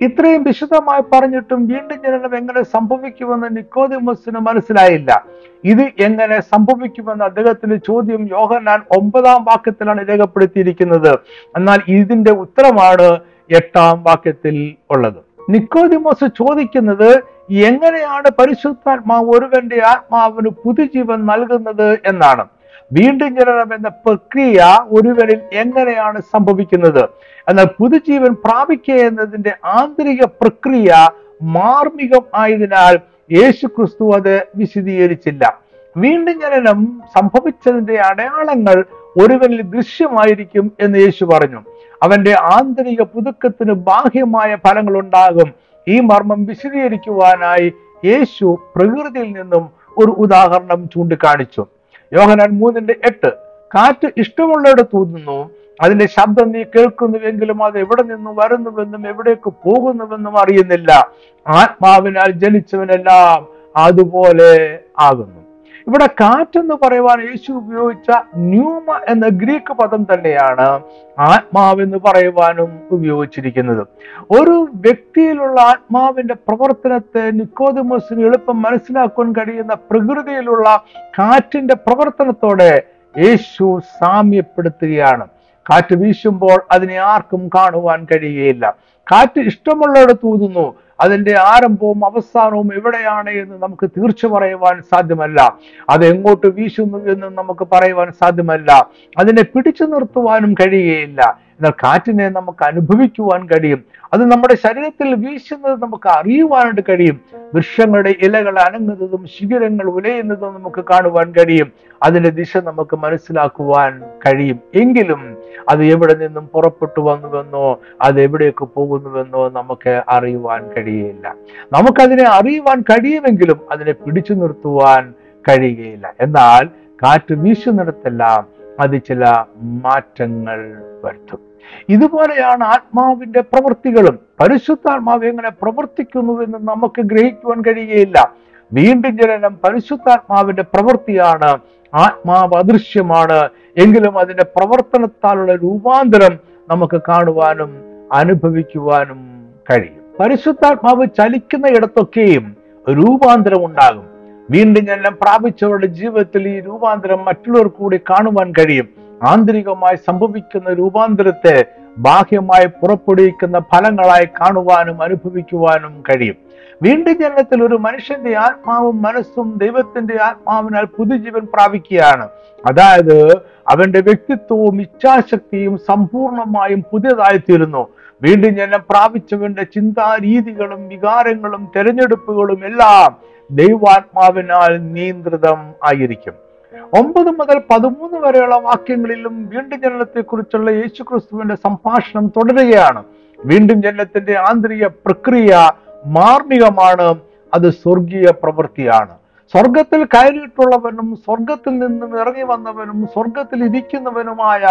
ഇത്രയും വിശദമായി പറഞ്ഞിട്ടും വീണ്ടും ജനനം എങ്ങനെ സംഭവിക്കുമെന്ന് നിക്കോദിമസിന് മനസ്സിലായില്ല. ഇത് എങ്ങനെ സംഭവിക്കുമെന്ന് അദ്ദേഹത്തിന്റെ ചോദ്യം യോഹനാൻ ഒമ്പതാം വാക്യത്തിലാണ് രേഖപ്പെടുത്തിയിരിക്കുന്നത്. എന്നാൽ ഇതിന്റെ ഉത്തരമാണ് എട്ടാം വാക്യത്തിൽ ഉള്ളത്. നിക്കോദിമോസ് ചോദിക്കുന്നത് എങ്ങനെയാണ് പരിശുദ്ധാത്മാവ് ഒരുവന്റെ ആത്മാവിന് പുതുജീവൻ നൽകുന്നത് എന്നാണ്. വീണ്ടും ജനനം എന്ന പ്രക്രിയ ഒരുവനിൽ എങ്ങനെയാണ് സംഭവിക്കുന്നത്? എന്നാൽ പുതുജീവൻ പ്രാപിക്കുക എന്നതിന്റെ ആന്തരിക പ്രക്രിയ മാർമികം ആയതിനാൽ യേശു ക്രിസ്തു അത് വിശദീകരിച്ചില്ല. വീണ്ടും ജനനം സംഭവിച്ചതിന്റെ അടയാളങ്ങൾ ഒരുവനിൽ ദൃശ്യമായിരിക്കും എന്ന് യേശു പറഞ്ഞു. അവന്റെ ആന്തരിക പുതുക്കത്തിന് ബാഹ്യമായ ഫലങ്ങൾ ഉണ്ടാകും. ഈ മർമ്മം വിശദീകരിക്കുവാനായി യേശു പ്രകൃതിയിൽ നിന്നും ഒരു ഉദാഹരണം ചൂണ്ടിക്കാണിച്ചു. യോഹനാൻ മൂന്നിന്റെ എട്ട് കാറ്റ് ഇഷ്ടമുള്ളിടത്ത് ഊതുന്നു അതിന്റെ ശബ്ദം നീ കേൾക്കുന്നുവെങ്കിലും അത് എവിടെ നിന്നും വരുന്നുവെന്നും എവിടേക്ക് പോകുന്നുവെന്നും അറിയുന്നില്ല. ആത്മാവിനാൽ ജനിച്ചവനെല്ലാം അതുപോലെ ആകുന്നു. ഇവിടെ കാറ്റ് എന്ന് പറയുവാൻ യേശു ഉപയോഗിച്ച ന്യൂമ എന്ന ഗ്രീക്ക് പദം തന്നെയാണ് ആത്മാവെന്ന് പറയുവാനും ഉപയോഗിച്ചിരിക്കുന്നത്. ഒരു വ്യക്തിയിലുള്ള ആത്മാവിന്റെ പ്രവർത്തനത്തെ നിക്കോതിമസിന് എളുപ്പം മനസ്സിലാക്കാൻ കഴിയുന്ന പ്രകൃതിയിലുള്ള കാറ്റിന്റെ പ്രവർത്തനത്തോടെ യേശു സാമ്യപ്പെടുത്തുകയാണ്. കാറ്റ് വീശുമ്പോൾ അതിനെ ആർക്കും കാണുവാൻ കഴിയുകയില്ല കാറ്റ് ഇഷ്ടമുള്ളിടത്ത് ഊതുന്നു അതിന്റെ ആരംഭവും അവസാനവും എവിടെയാണ് എന്ന് നമുക്ക് തീർച്ച പറയുവാൻ സാധ്യമല്ല. അത് എങ്ങോട്ട് വീശുന്നു എന്ന് നമുക്ക് പറയുവാൻ സാധ്യമല്ല. അതിനെ പിടിച്ചു നിർത്തുവാനും കഴിയുകയില്ല എന്നാൽ കാറ്റിനെ നമുക്ക് അനുഭവിക്കുവാൻ കഴിയും. അത് നമ്മുടെ ശരീരത്തിൽ വീശുന്നത് നമുക്ക് അറിയുവാനായിട്ട് കഴിയും. വൃക്ഷങ്ങളുടെ ഇലകൾ അനങ്ങുന്നതും ശിഖിരങ്ങൾ ഉലയുന്നതും നമുക്ക് കാണുവാൻ കഴിയും. അതിന്റെ ദിശ നമുക്ക് മനസ്സിലാക്കുവാൻ കഴിയും. എങ്കിലും അത് എവിടെ നിന്നും പുറപ്പെട്ടു വന്നുവെന്നോ അത് എവിടേക്ക് പോകുന്നുവെന്നോ നമുക്ക് അറിയുവാൻ കഴിയില്ല നമുക്കതിനെ അറിയുവാൻ കഴിയുമെങ്കിലും അതിനെ പിടിച്ചു നിർത്തുവാൻ കഴിയുകയില്ല എന്നാൽ കാറ്റ് വീശുന്നിടത്തെല്ലാം അത് ചില മാറ്റങ്ങൾ വരുത്തും. ഇതുപോലെയാണ് ആത്മാവിന്റെ പ്രവൃത്തികളും. പരിശുദ്ധാത്മാവ് എങ്ങനെ പ്രവർത്തിക്കുന്നു എന്ന് നമുക്ക് ഗ്രഹിക്കുവാൻ കഴിയുകയില്ല. വീണ്ടും ജനനം പരിശുദ്ധാത്മാവിന്റെ പ്രവൃത്തിയാണ്. ആത്മാവ് അദൃശ്യമാണ്. എങ്കിലും അതിന്റെ പ്രവർത്തനത്താലുള്ള രൂപാന്തരം നമുക്ക് കാണുവാനും അനുഭവിക്കുവാനും കഴിയും. പരിശുദ്ധാത്മാവ് ചലിക്കുന്ന ഇടത്തൊക്കെയും രൂപാന്തരം ഉണ്ടാകും. വീണ്ടും ജനനം പ്രാപിച്ചവരുടെ ജീവിതത്തിൽ ഈ രൂപാന്തരം മറ്റുള്ളവർ കൂടി കാണുവാൻ കഴിയും. ആന്തരികമായി സംഭവിക്കുന്ന രൂപാന്തരത്തെ ബാഹ്യമായി പുറപ്പെടുവിക്കുന്ന ഫലങ്ങളായി കാണുവാനും അനുഭവിക്കുവാനും കഴിയും. വീണ്ടും ജനനത്തിൽ ഒരു മനുഷ്യന്റെ ആത്മാവും മനസ്സും ദൈവത്തിന്റെ ആത്മാവിനാൽ പുതുജീവൻ പ്രാപിക്കുകയാണ്. അതായത് അവന്റെ വ്യക്തിത്വവും ഇച്ഛാശക്തിയും സമ്പൂർണമായും പുതിയതായി തീരുന്നു വീണ്ടും ജനം പ്രാപിച്ചവന്റെ ചിന്താരീതികളും വികാരങ്ങളും തെരഞ്ഞെടുപ്പുകളും എല്ലാം ദൈവാത്മാവിനാൽ നിയന്ത്രിതം ആയിരിക്കും. ഒമ്പത് മുതൽ പതിമൂന്ന് വരെയുള്ള വാക്യങ്ങളിലും വീണ്ടും ജനനത്തെ കുറിച്ചുള്ള യേശുക്രിസ്തുവിന്റെ സംഭാഷണം തുടരുകയാണ്. വീണ്ടും ജനനത്തിന്റെ ആന്തരിക പ്രക്രിയ മാർമികമാണ്. അത് സ്വർഗീയ പ്രവൃത്തിയാണ്. സ്വർഗത്തിൽ കയറിയിട്ടുള്ളവനും സ്വർഗത്തിൽ നിന്നും ഇറങ്ങി വന്നവനും സ്വർഗത്തിൽ ഇരിക്കുന്നവനുമായ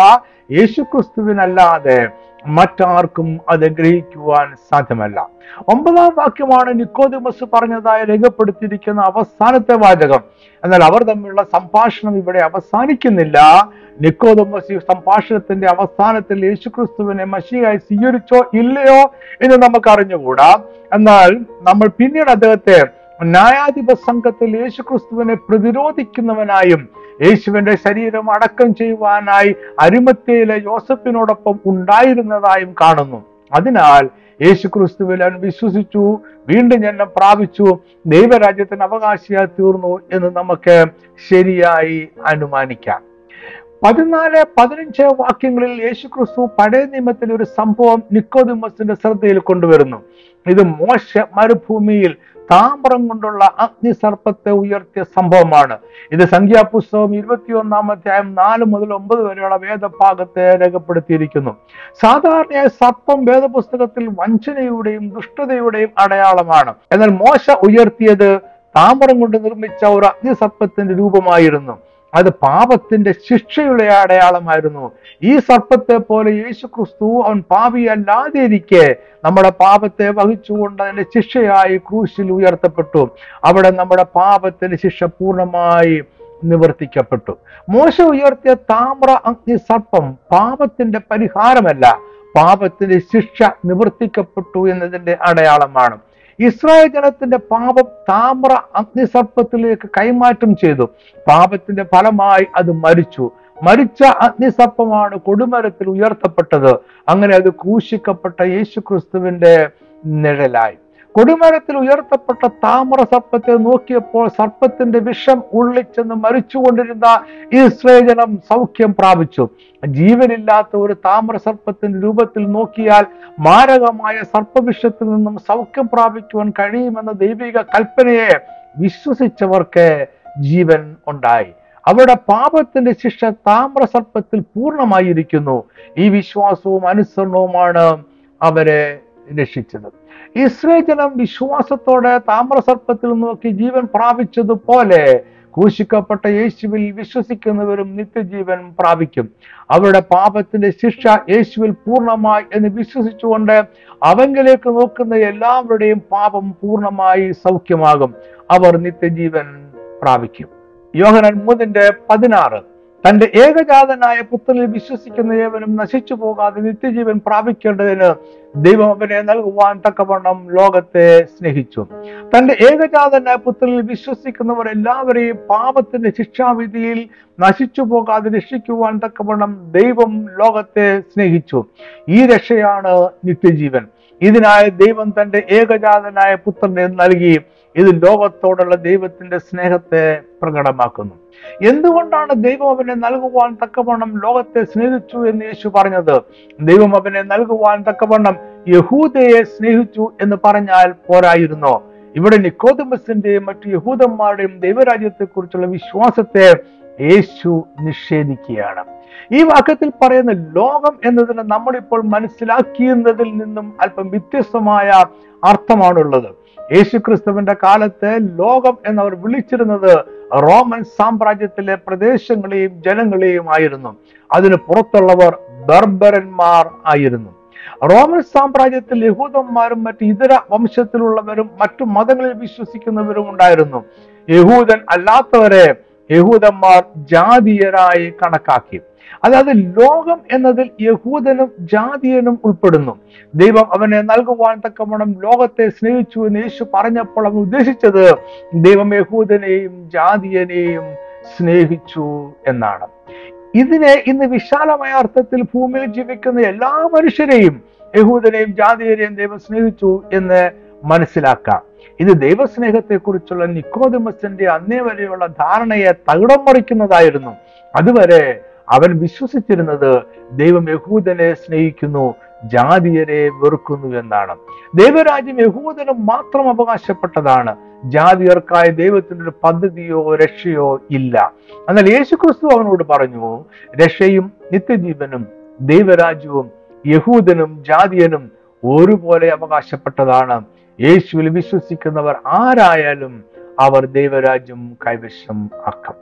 യേശുക്രിസ്തുവിനല്ലാതെ മറ്റാർക്കും അത് ഗ്രഹിക്കുവാൻ സാധ്യമല്ല. ഒമ്പതാം വാക്യമാണ് നിക്കോദിമസ് പറഞ്ഞതായി രേഖപ്പെടുത്തിയിരിക്കുന്ന അവസാനത്തെ വാചകം. എന്നാൽ അവർ തമ്മിലുള്ള സംഭാഷണം ഇവിടെ അവസാനിക്കുന്നില്ല. നിക്കോദമസ് സംഭാഷണത്തിന്റെ അവസാനത്തിൽ യേശുക്രിസ്തുവിനെ മഷിയായി സ്വീകരിച്ചോ ഇല്ലയോ എന്ന് നമുക്ക് അറിഞ്ഞുകൂടാ എന്നാൽ നമ്മൾ പിന്നീട് അദ്ദേഹത്തെ ന്യായാധിപ സംഘത്തിൽ യേശുക്രിസ്തുവിനെ പ്രതിരോധിക്കുന്നവനായും യേശുവിന്റെ ശരീരം അടക്കം ചെയ്യുവാനായി അരിമത്യയിലെ യോസഫിനോടൊപ്പം ഉണ്ടായിരുന്നതായും കാണുന്നു. അതിനാൽ യേശു ക്രിസ്തുവിൽ അവൻ വിശ്വസിച്ചു വീണ്ടും ജന്മം പ്രാപിച്ചു ദൈവരാജ്യത്തിന് അവകാശിയായി തീർന്നു എന്ന് നമുക്ക് ശരിയായി അനുമാനിക്കാം. പതിനാല് പതിനഞ്ച് വാക്യങ്ങളിൽ യേശുക്രിസ്തു പഴയ നിയമത്തിലെ ഒരു സംഭവം നിക്കോദിമസിന്റെ ശ്രദ്ധയിൽ കൊണ്ടുവരുന്നു. ഇത് മോശ മരുഭൂമിയിൽ താമ്രം കൊണ്ടുള്ള അഗ്നിസർപ്പത്തെ ഉയർത്തിയ സംഭവമാണ്. ഇത് സംഖ്യാപുസ്തകം ഇരുപത്തിയൊന്നാം അധ്യായം നാല് മുതൽ ഒമ്പത് വരെയുള്ള വേദഭാഗത്തെ രേഖപ്പെടുത്തിയിരിക്കുന്നു. സാധാരണയായി സർപ്പം വേദപുസ്തകത്തിൽ വഞ്ചനയുടെയും ദുഷ്ടതയുടെയും അടയാളമാണ്. എന്നാൽ മോശ ഉയർത്തിയത് താമ്രം കൊണ്ട് നിർമ്മിച്ച ഒരു അഗ്നിസർപ്പത്തിന്റെ രൂപമായിരുന്നു. അത് പാപത്തിന്റെ ശിക്ഷയുടെ അടയാളമായിരുന്നു. ഈ സർപ്പത്തെ പോലെ യേശു ക്രിസ്തു അവൻ പാപിയല്ലാതെ ഇരിക്കെ നമ്മുടെ പാപത്തെ വഹിച്ചുകൊണ്ട് അതിന്റെ ശിക്ഷയായി ക്രൂശിൽ ഉയർത്തപ്പെട്ടു. അവിടെ നമ്മുടെ പാപത്തിന്റെ ശിക്ഷ പൂർണമായി നിവർത്തിക്കപ്പെട്ടു. മോശ ഉയർത്തിയ താമ്ര അഗ്നി സർപ്പം പാപത്തിന്റെ പരിഹാരമല്ല. പാപത്തിന്റെ ശിക്ഷ നിവർത്തിക്കപ്പെട്ടു എന്നതിന്റെ അടയാളമാണ്. ഇസ്രായേൽ ജനത്തിന്റെ പാപം താമ്ര അഗ്നിസർപ്പത്തിലേക്ക് കൈമാറ്റം ചെയ്തു. പാപത്തിന്റെ ഫലമായി അത് മരിച്ചു. മരിച്ച അഗ്നിസർപ്പമാണ് കൊടുമരത്തിൽ ഉയർത്തപ്പെട്ടത്. അങ്ങനെ അത് ക്രൂശിക്കപ്പെട്ട യേശുക്രിസ്തുവിന്റെ നിഴലായി. കൊടിമരത്തിൽ ഉയർത്തപ്പെട്ട താമര സർപ്പത്തെ നോക്കിയപ്പോൾ സർപ്പത്തിന്റെ വിഷം ഉള്ളിച്ചെന്ന് മരിച്ചുകൊണ്ടിരുന്ന ഈ ജനം സൗഖ്യം പ്രാപിച്ചു. ജീവനില്ലാത്ത ഒരു താമര സർപ്പത്തിന്റെ രൂപത്തിൽ നോക്കിയാൽ മാരകമായ സർപ്പവിഷത്തിൽ നിന്നും സൗഖ്യം പ്രാപിക്കുവാൻ കഴിയുമെന്ന ദൈവിക കൽപ്പനയെ വിശ്വസിച്ചവർക്ക് ജീവൻ ഉണ്ടായി. അവരുടെ പാപത്തിന്റെ ശിക്ഷ താമ്ര സർപ്പത്തിൽ പൂർണമായിരിക്കുന്നു. ഈ വിശ്വാസവും അനുസരണവുമാണ് അവരെ രക്ഷിച്ചത്. ഇസ്രേ ജനം വിശ്വാസത്തോടെ താമ്രസർപ്പത്തിൽ നോക്കി ജീവൻ പ്രാപിച്ചതുപോലെ ക്രൂശിക്കപ്പെട്ട യേശുവിൽ വിശ്വസിക്കുന്നവരും നിത്യജീവൻ പ്രാപിക്കും. അവരുടെ പാപത്തിന്റെ ശിക്ഷ യേശുവിൽ പൂർണമായി എന്ന് വിശ്വസിച്ചുകൊണ്ട് അവങ്കിലേക്ക് നോക്കുന്ന എല്ലാവരുടെയും പാപം പൂർണമായി സൗഖ്യമാകും. അവർ നിത്യജീവൻ പ്രാപിക്കും. യോഹനൻ മൂന്നിന്റെ പതിനാറ്. തന്റെ ഏകജാതനായ പുത്രനിൽ വിശ്വസിക്കുന്ന ഏവനും നശിച്ചു പോകാതെ നിത്യജീവൻ പ്രാപിക്കേണ്ടതിന് ദൈവം അവനെ നൽകുവാൻ തക്കവണ്ണം ലോകത്തെ സ്നേഹിച്ചു. തന്റെ ഏകജാതനായ പുത്രനിൽ വിശ്വസിക്കുന്നവർ എല്ലാവരെയും പാപത്തിന്റെ ശിക്ഷാവിധിയിൽ നശിച്ചു പോകാതെ രക്ഷിക്കുവാൻ തക്കവണ്ണം ദൈവം ലോകത്തെ സ്നേഹിച്ചു. ഈ രക്ഷയാണ് നിത്യജീവൻ. ഇതിനായി ദൈവം തന്റെ ഏകജാതനായ പുത്രനെ നൽകി ഇത് ലോകത്തോടുള്ള ദൈവത്തിന്റെ സ്നേഹത്തെ പ്രകടമാക്കുന്നു. എന്തുകൊണ്ടാണ് ദൈവം അവനെ നൽകുവാൻ തക്കവണ്ണം ലോകത്തെ സ്നേഹിച്ചു എന്ന് യേശു പറഞ്ഞത്? ദൈവം അവനെ നൽകുവാൻ തക്കവണ്ണം യഹൂദയെ സ്നേഹിച്ചു എന്ന് പറഞ്ഞാൽ പോരായിരുന്നോ. ഇവിടെ നിക്കോദമസിന്റെയും മറ്റു യഹൂദന്മാരുടെയും ദൈവരാജ്യത്തെക്കുറിച്ചുള്ള വിശ്വാസത്തെ യേശു നിഷേധിക്കുകയാണ്. ഈ വാക്യത്തിൽ പറയുന്ന ലോകം എന്നതിന് നമ്മളിപ്പോൾ മനസ്സിലാക്കിയതിൽ നിന്നും അല്പം വ്യത്യസ്തമായ അർത്ഥമാണുള്ളത്. യേശു ക്രിസ്തുവിന്റെ കാലത്ത് ലോകം എന്നവർ വിളിച്ചിരുന്നത് റോമൻ സാമ്രാജ്യത്തിലെ പ്രദേശങ്ങളെയും ജനങ്ങളെയും ആയിരുന്നു. അതിന് പുറത്തുള്ളവർ ബർബരന്മാർ ആയിരുന്നു. റോമൻ സാമ്രാജ്യത്തിൽ യഹൂദന്മാരും മറ്റ് ഇതര വംശത്തിലുള്ളവരും മറ്റു മതങ്ങളിൽ വിശ്വസിക്കുന്നവരും ഉണ്ടായിരുന്നു. യഹൂദൻ അല്ലാത്തവരെ യഹൂദന്മാർ ജാതീയരായി കണക്കാക്കി. അതായത് ലോകം എന്നതിൽ യഹൂദനും ജാതീയനും ഉൾപ്പെടുന്നു. ദൈവം അവനെ നൽകുവാൻ തക്കവണ്ണം ലോകത്തെ സ്നേഹിച്ചു എന്ന് യേശു പറഞ്ഞപ്പോൾ അവൻ ഉദ്ദേശിച്ചത് ദൈവം യഹൂദനെയും ജാതീയനെയും സ്നേഹിച്ചു എന്നാണ്. ഇതിനെ ഇന്ന് വിശാലമായ അർത്ഥത്തിൽ ഭൂമിയിൽ ജീവിക്കുന്ന എല്ലാ മനുഷ്യരെയും യഹൂദനെയും ജാതീയരെയും ദൈവം സ്നേഹിച്ചു എന്ന് മനസ്സിലാക്കാം. ഇത് ദൈവസ്നേഹത്തെക്കുറിച്ചുള്ള നിക്കോദമസിന്റെ അന്നേ വരെയുള്ള ധാരണയെ തകിടം മറിക്കുന്നതായിരുന്നു. അതുവരെ അവൻ വിശ്വസിച്ചിരുന്നത് ദൈവം യഹൂദനെ സ്നേഹിക്കുന്നു ജാതിയരെ വെറുക്കുന്നു എന്നാണ്. ദൈവരാജ്യം യഹൂദനും മാത്രം അവകാശപ്പെട്ടതാണ്. ജാതിയർക്കായ ദൈവത്തിന്റെ ഒരു പദ്ധതിയോ രക്ഷയോ ഇല്ല. എന്നാൽ യേശുക്രിസ്തു അവനോട് പറഞ്ഞു രക്ഷയും നിത്യജീവനും ദൈവരാജ്യവും യഹൂദനും ജാതിയനും ഒരുപോലെ അവകാശപ്പെട്ടതാണ്. യേശുവിൽ വിശ്വസിക്കുന്നവർ ആരായാലും അവർ ദൈവരാജ്യം കൈവശം ആക്കും.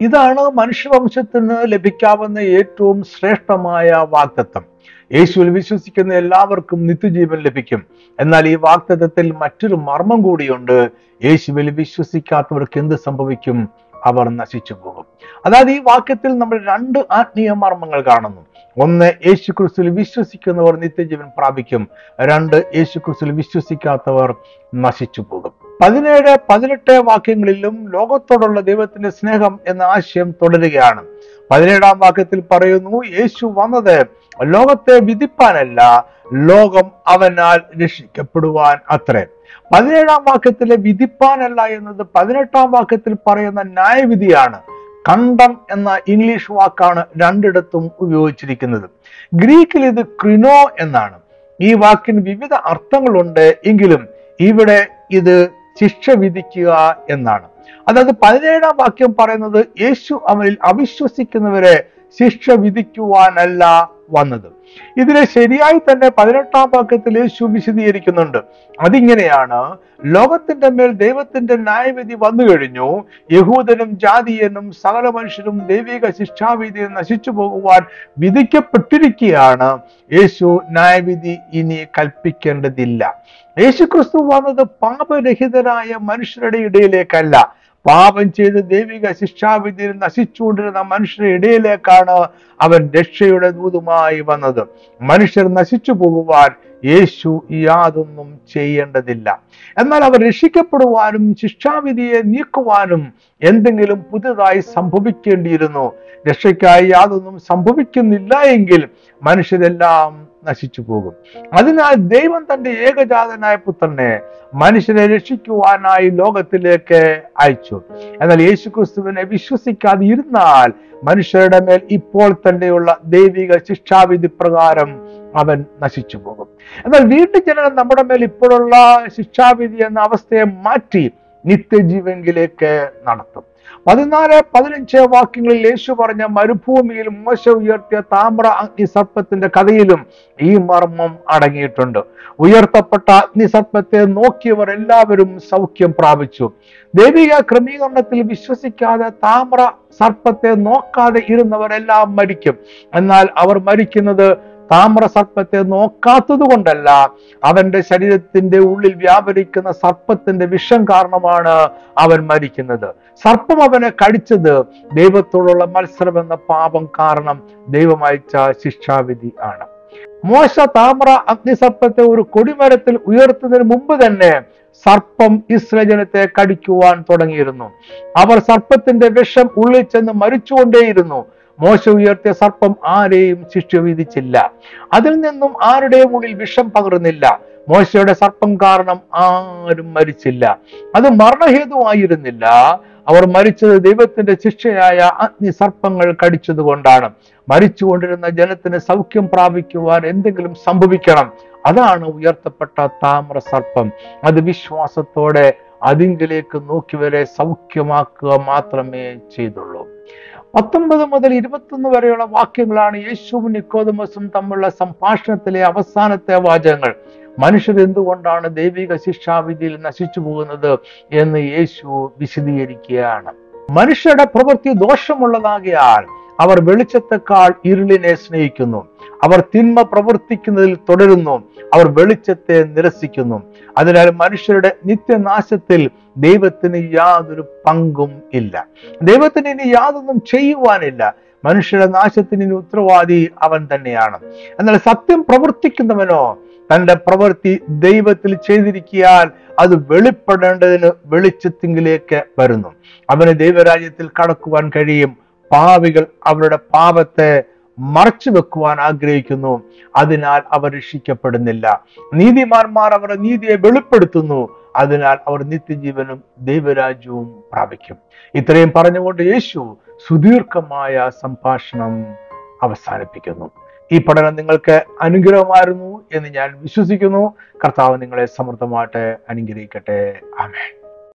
ഇതാണ് മനുഷ്യവംശത്തിന് ലഭിക്കാവുന്ന ഏറ്റവും ശ്രേഷ്ഠമായ വാഗ്ദത്തം. യേശുവിൽ വിശ്വസിക്കുന്ന എല്ലാവർക്കും നിത്യജീവൻ ലഭിക്കും. എന്നാൽ ഈ വാഗ്ദത്തത്തിൽ മറ്റൊരു മർമ്മം കൂടിയുണ്ട്. യേശുവിൽ വിശ്വസിക്കാത്തവർക്ക് എന്ത് സംഭവിക്കും? അവർ നശിച്ചു പോകും. അതായത് ഈ വാക്യത്തിൽ നമ്മൾ രണ്ട് ആത്മീയ മർമ്മങ്ങൾ കാണുന്നു. ഒന്ന് യേശു ക്രിസ്തുവിൽ വിശ്വസിക്കുന്നവർ നിത്യജീവൻ പ്രാപിക്കും. രണ്ട് യേശു ക്രിസ്തുവിൽ വിശ്വസിക്കാത്തവർ നശിച്ചു പോകും. പതിനേഴ് പതിനെട്ട് വാക്യങ്ങളിലും ലോകത്തോടുള്ള ദൈവത്തിന്റെ സ്നേഹം എന്ന ആശയം തുടരുകയാണ്. പതിനേഴാം വാക്യത്തിൽ പറയുന്നു യേശു വന്നത് ലോകത്തെ വിധിപ്പാനല്ല ലോകം അവനാൽ രക്ഷിക്കപ്പെടുവാൻ അത്രേ. പതിനേഴാം വാക്യത്തിലെ വിധിപ്പാനല്ല എന്നത് പതിനെട്ടാം വാക്യത്തിൽ പറയുന്ന ന്യായവിധിയാണ്. കണ്ടം എന്ന ഇംഗ്ലീഷ് വാക്കാണ് രണ്ടിടത്തും ഉപയോഗിച്ചിരിക്കുന്നത്. ഗ്രീക്കിൽ ഇത് ക്രിനോ എന്നാണ്. ഈ വാക്കിന് വിവിധ അർത്ഥങ്ങളുണ്ട് എങ്കിലും ഇവിടെ ഇത് ശിക്ഷ വിധിക്കുക എന്നാണ്. അതായത് പതിനേഴാം വാക്യം പറയുന്നത് യേശു അവനിൽ അവിശ്വസിക്കുന്നവരെ ശിക്ഷ വിധിക്കുവാനല്ല വന്നത്. ഇതിനെ ശരിയായി തന്നെ പതിനെട്ടാം വാക്യത്തിൽ യേശു വിശദീകരിക്കുന്നുണ്ട്. അതിങ്ങനെയാണ് ലോകത്തിന്റെ മേൽ ദൈവത്തിന്റെ ന്യായവിധി വന്നു കഴിഞ്ഞു. യഹൂദനും ജാതീയനും സകല മനുഷ്യരും ദൈവിക ശിക്ഷാവിധി നശിച്ചു പോകുവാൻ വിധിക്കപ്പെട്ടിരിക്കുകയാണ്. യേശു ന്യായവിധി ഇനി കൽപ്പിക്കേണ്ടതില്ല. യേശു ക്രിസ്തു വന്നത് പാപരഹിതരായ മനുഷ്യരുടെ ഇടയിലേക്കല്ല. പാപം ചെയ്ത് ദൈവിക ശിക്ഷാവിധിയിൽ നശിച്ചുകൊണ്ടിരുന്ന മനുഷ്യരുടെ ഇടയിലേക്കാണ് അവൻ രക്ഷയുടെ ദൂതുമായി വന്നത്. മനുഷ്യർ നശിച്ചു പോകുവാൻ യേശു യാതൊന്നും ചെയ്യേണ്ടതില്ല. എന്നാൽ അവർ രക്ഷിക്കപ്പെടുവാനും ശിക്ഷാവിധിയെ നീക്കുവാനും എന്തെങ്കിലും പുതുതായി സംഭവിക്കേണ്ടിയിരുന്നു. രക്ഷയ്ക്കായി യാതൊന്നും സംഭവിക്കുന്നില്ല എങ്കിൽ മനുഷ്യരെല്ലാം നശിച്ചു പോകും അതിനാൽ ദൈവം തന്റെ ഏകജാതനായ പുത്രനെ മനുഷ്യനെ രക്ഷിക്കുവാനായി ലോകത്തിലേക്ക് അയച്ചു. എന്നാൽ യേശുക്രിസ്തുവിനെ വിശ്വസിക്കാതെ ഇരുന്നാൽ മനുഷ്യരുടെ മേൽ ഇപ്പോൾ തന്നെയുള്ള ദൈവിക ശിക്ഷാവിധി പ്രകാരം അവൻ നശിച്ചു പോകും എന്നാൽ വീണ്ടും ജനനം നമ്മുടെ മേൽ ഇപ്പോഴുള്ള ശിക്ഷാവിധി എന്ന അവസ്ഥയെ മാറ്റി നിത്യജീവങ്കിലേക്ക് നടത്തും. പതിനാല് പതിനഞ്ച് വാക്യങ്ങളിൽ യേശു പറഞ്ഞ മരുഭൂമിയിൽ മോശ ഉയർത്തിയ താമ്ര അഗ്നിസർപ്പത്തിന്റെ കഥയിലും ഈ മർമ്മം അടങ്ങിയിട്ടുണ്ട്. ഉയർത്തപ്പെട്ട അഗ്നിസർപ്പത്തെ നോക്കിയവർ എല്ലാവരും സൗഖ്യം പ്രാപിച്ചു. ദൈവിക ക്രമീകരണത്തിൽ വിശ്വസിക്കാതെ താമ്ര സർപ്പത്തെ നോക്കാതെ ഇരുന്നവരെല്ലാം മരിക്കും. എന്നാൽ അവർ മരിക്കുന്നത് താമ്ര സർപ്പത്തെ നോക്കാത്തത് കൊണ്ടല്ല. അവന്റെ ശരീരത്തിന്റെ ഉള്ളിൽ വ്യാപരിക്കുന്ന സർപ്പത്തിന്റെ വിഷം കാരണമാണ് അവൻ മരിക്കുന്നത്. സർപ്പം അവനെ കടിച്ചത്. ദൈവത്തോടുള്ള മത്സരം എന്ന പാപം കാരണം ദൈവം അയച്ച ശിക്ഷാവിധി ആണ്. മോശ താമ്ര അഗ്നിസർപ്പത്തെ ഒരു കൊടിമരത്തിൽ ഉയർത്തുന്നതിന് മുമ്പ് തന്നെ സർപ്പം ഇസ്രജനത്തെ കടിക്കുവാൻ തുടങ്ങിയിരുന്നു. അവർ സർപ്പത്തിന്റെ വിഷം ഉള്ളിൽ ചെന്ന് മരിച്ചുകൊണ്ടേയിരുന്നു. മോശ ഉയർത്തിയ സർപ്പം ആരെയും ശിക്ഷ വിധിച്ചില്ല അതിൽ നിന്നും ആരുടെയും ഉള്ളിൽ വിഷം പകർന്നില്ല മോശയുടെ സർപ്പം കാരണം ആരും മരിച്ചില്ല. അത് മരണഹേതുവായിരുന്നില്ല. അവർ മരിച്ചത് ദൈവത്തിന്റെ ശിക്ഷയായ അഗ്നി സർപ്പങ്ങൾ കടിച്ചതുകൊണ്ടാണ്. മരിച്ചുകൊണ്ടിരുന്ന ജനത്തിന് സൗഖ്യം പ്രാപിക്കുവാൻ എന്തെങ്കിലും സംഭവിക്കണം. അതാണ് ഉയർത്തപ്പെട്ട താമ്ര സർപ്പം. അത് വിശ്വാസത്തോടെ അതിങ്കിലേക്ക് നോക്കിവരെ സൗഖ്യമാക്കുക മാത്രമേ ചെയ്തുള്ളൂ. പത്തൊമ്പത് മുതൽ ഇരുപത്തൊന്ന് വരെയുള്ള വാക്യങ്ങളാണ് യേശുവും നിക്കോദമസും തമ്മിലുള്ള സംഭാഷണത്തിലെ അവസാനത്തെ വാചകങ്ങൾ. മനുഷ്യർ എന്തുകൊണ്ടാണ് ദൈവിക ശിക്ഷാവിധിയിൽ നശിച്ചു പോകുന്നത് എന്ന് യേശു വിശദീകരിക്കുകയാണ്. മനുഷ്യരുടെ പ്രവൃത്തി ദോഷമുള്ളതാകിയാൽ അവർ വെളിച്ചത്തെക്കാൾ ഇരുളിനെ സ്നേഹിക്കുന്നു. അവർ തിന്മ പ്രവർത്തിക്കുന്നതിൽ തുടരുന്നു. അവർ വെളിച്ചത്തെ നിരസിക്കുന്നു. അതിനാൽ മനുഷ്യരുടെ നിത്യനാശത്തിൽ ദൈവത്തിന് യാതൊരു പങ്കും ഇല്ല. ദൈവത്തിന് ഇനി യാതൊന്നും ചെയ്യുവാനില്ല. മനുഷ്യരുടെ നാശത്തിന് ഇനി ഉത്തരവാദി അവൻ തന്നെയാണ്. എന്നാൽ സത്യം പ്രവർത്തിക്കുന്നവനോ തന്റെ പ്രവൃത്തി ദൈവത്തിൽ ചെയ്തിരിക്കാൻ അത് വെളിപ്പെടേണ്ടതിന് വെളിച്ചത്തിങ്കിലേക്ക് വരുന്നു. അവന് ദൈവരാജ്യത്തിൽ കടക്കുവാൻ കഴിയും. പാവികൾ അവരുടെ പാപത്തെ മറച്ചു വെക്കുവാൻ ആഗ്രഹിക്കുന്നു. അതിനാൽ അവർ രക്ഷിക്കപ്പെടുന്നില്ല. നീതിമാന്മാർ അവരുടെ നീതിയെ വെളിപ്പെടുത്തുന്നു. അതിനാൽ അവർ നിത്യജീവനും ദൈവരാജ്യവും പ്രാപിക്കും. ഇത്രയും പറഞ്ഞുകൊണ്ട് യേശു സുദീർഘമായ സംഭാഷണം അവസാനിപ്പിക്കുന്നു. ഈ പഠനം നിങ്ങൾക്ക് അനുഗ്രഹമായിരുന്നു എന്ന് ഞാൻ വിശ്വസിക്കുന്നു. കർത്താവ് നിങ്ങളെ സമൃദ്ധമായിട്ട് അനുഗ്രഹിക്കട്ടെ. ആമേ